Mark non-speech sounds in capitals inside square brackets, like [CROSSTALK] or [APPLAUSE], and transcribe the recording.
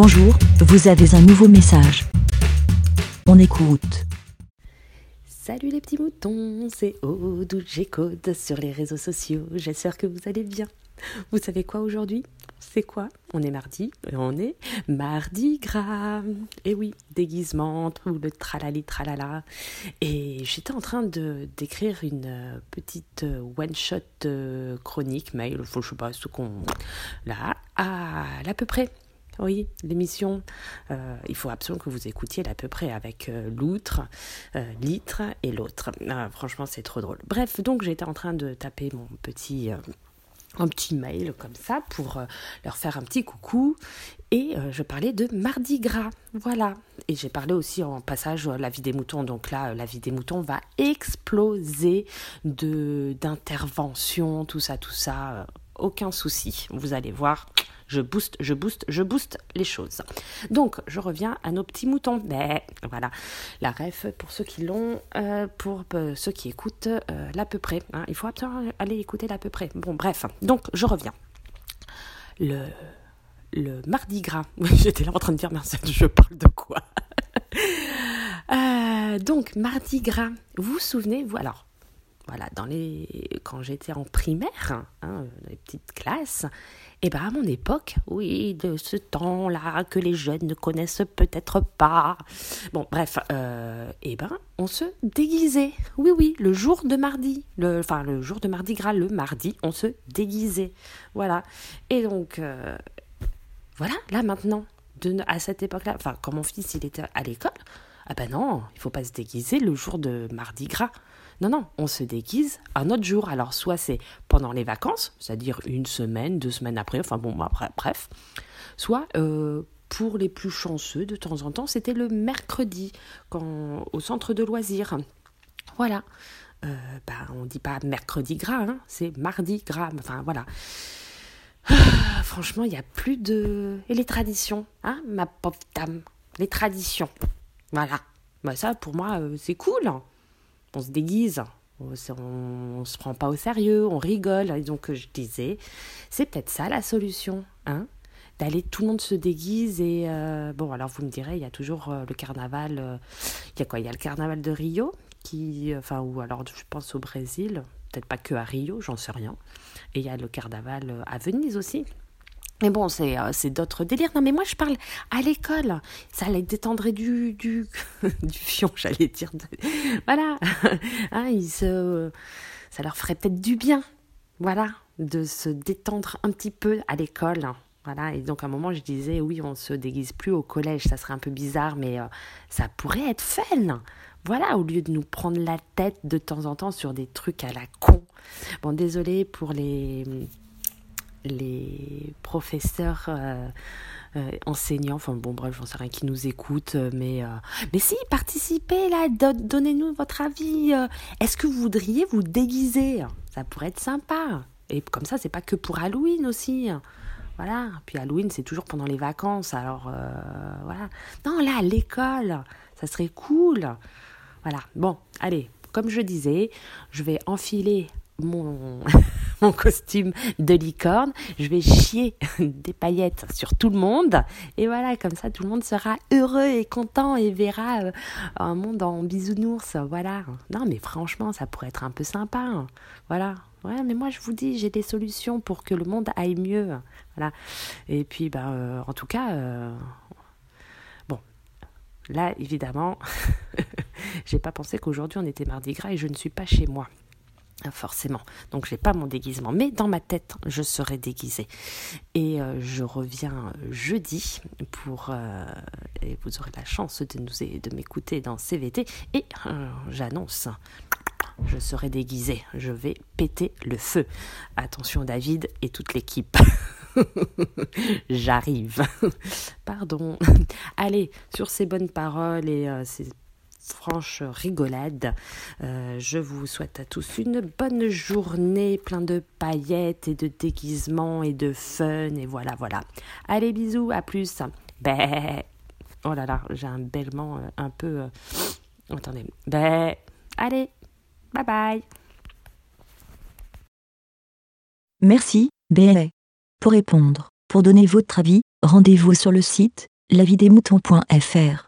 Bonjour, vous avez un nouveau message. On écoute. Salut les petits moutons, c'est Code sur les réseaux sociaux. J'espère que vous allez bien. Vous savez quoi aujourd'hui? C'est quoi? On est mardi on est mardi gras. Et oui, déguisement, tout le tralali tralala. Et j'étais en train de d'écrire une euh, petite euh, one shot euh, chronique mail, faut je sais pas ce qu'on là à l'à peu près oui, l'émission, il faut absolument que vous écoutiez l'à peu près avec l'outre, l'itre et l'autre. Ah, franchement, c'est trop drôle. Bref, donc j'étais en train de taper mon petit mail comme ça pour euh, leur faire un petit coucou. Et euh, je parlais de Mardi Gras. Voilà. Et j'ai parlé aussi en passage euh, la vie des moutons. Donc là, la vie des moutons va exploser de d'interventions, tout ça, tout ça. aucun souci. Vous allez voir je booste, je booste, je booste les choses. Donc, je reviens à nos petits moutons. Mais voilà, la ref pour ceux qui l'ont, euh, pour euh, ceux qui écoutent euh, l'à peu près. Hein. Il faut absolument aller écouter l'à peu près. Bon, bref, donc je reviens. Le, mardi gras. [LAUGHS] J'étais là en train de dire, merci, je parle de quoi? [LAUGHS] Donc, mardi gras. Vous vous souvenez, vous, alors, voilà, dans les, quand j'étais en primaire, hein, dans les petites classes, et eh bien à mon époque, oui, de ce temps-là que les jeunes ne connaissent peut-être pas. Bon, bref, euh, et eh ben on se déguisait. Oui, oui, le jour de mardi, le, enfin le jour de mardi gras, le mardi, on se déguisait. Voilà. Et donc, euh, voilà, là maintenant, à cette époque-là, enfin quand mon fils il était à l'école, ah ben non, il faut pas se déguiser le jour de mardi gras. Non, non, on se déguise un autre jour. Alors, soit c'est pendant les vacances, c'est-à-dire une semaine, deux semaines après, enfin bon, bref. Soit euh, pour les plus chanceux, de temps en temps, c'était le mercredi, quand, au centre de loisirs. Voilà. Euh, bah, on dit pas mercredi gras, hein, c'est mardi gras. Enfin, voilà. Ah, franchement, il n'y a plus de. Et les traditions, hein, ma pauvre dame Les traditions. Voilà. Bah, ça, pour moi, euh, c'est cool on se déguise, on, on, se prend pas au sérieux, on rigole. Donc je disais, c'est peut-être ça la solution, hein D'aller, tout le monde se déguise et euh, bon, alors vous me direz, il y a toujours euh, le carnaval. Euh, il y a quoi? Il y a le carnaval de Rio qui, enfin, ou alors je pense au Brésil, peut-être pas que à Rio, j'en sais rien. Et il y a le carnaval à Venise aussi. Mais bon, euh, c'est d'autres délires. Non, mais moi, je parle à l'école. Ça les détendrait du, du, [LAUGHS] du fion, j'allais dire. Voilà. [LAUGHS] Hein, ils se, ça leur ferait peut-être du bien. Voilà. De se détendre un petit peu à l'école. Voilà. Et donc, à un moment, je disais, oui, on se déguise plus au collège. Ça serait un peu bizarre, mais euh, ça pourrait être fun. Voilà, au lieu de nous prendre la tête de temps en temps sur des trucs à la con. Bon, désolé pour les les professeurs euh, euh, enseignants, enfin bon bref, j'en sais rien, qui nous écoutent, euh, mais, mais si, participez là, donnez-nous votre avis. Est-ce que vous voudriez vous déguiser? Ça pourrait être sympa. Et comme ça, c'est pas que pour Halloween aussi. Voilà. Puis Halloween, c'est toujours pendant les vacances. Alors, voilà. Non, là, l'école, ça serait cool. Voilà. Bon, allez, comme je disais, je vais enfiler mon, [LAUGHS] [LAUGHS] mon costume de licorne, je vais chier [LAUGHS] des paillettes sur tout le monde. Et voilà, comme ça, tout le monde sera heureux et content et verra euh, un monde en bisounours. Voilà. Non, mais franchement, ça pourrait être un peu sympa. Hein. Voilà. Ouais, mais moi, je vous dis, j'ai des solutions pour que le monde aille mieux. Voilà. Et puis, ben, euh, en tout cas, euh, bon, là, évidemment, [LAUGHS] j'ai pas pensé qu'aujourd'hui on était mardi gras et je ne suis pas chez moi. Ah, forcément. Donc j'ai pas mon déguisement, mais dans ma tête, je serai déguisée. Et euh, je reviens jeudi pour euh, et vous aurez la chance de nous de m'écouter dans CVT et euh, j'annonce je serai déguisée, je vais péter le feu. Attention David et toute l'équipe. [LAUGHS] J'arrive. Pardon. [LAUGHS] Allez, sur ces bonnes paroles et ces franche rigolade. Euh, je vous souhaite à tous une bonne journée, plein de paillettes et de déguisements et de fun et voilà, voilà. Allez, bisous, à plus. Bé. Oh là là, j'ai un bêlement euh, un peu... Euh, attendez. Bé. Allez, bye bye. Merci, bé. Pour répondre, pour donner votre avis, Rendez-vous sur le site lavidemouton.fr.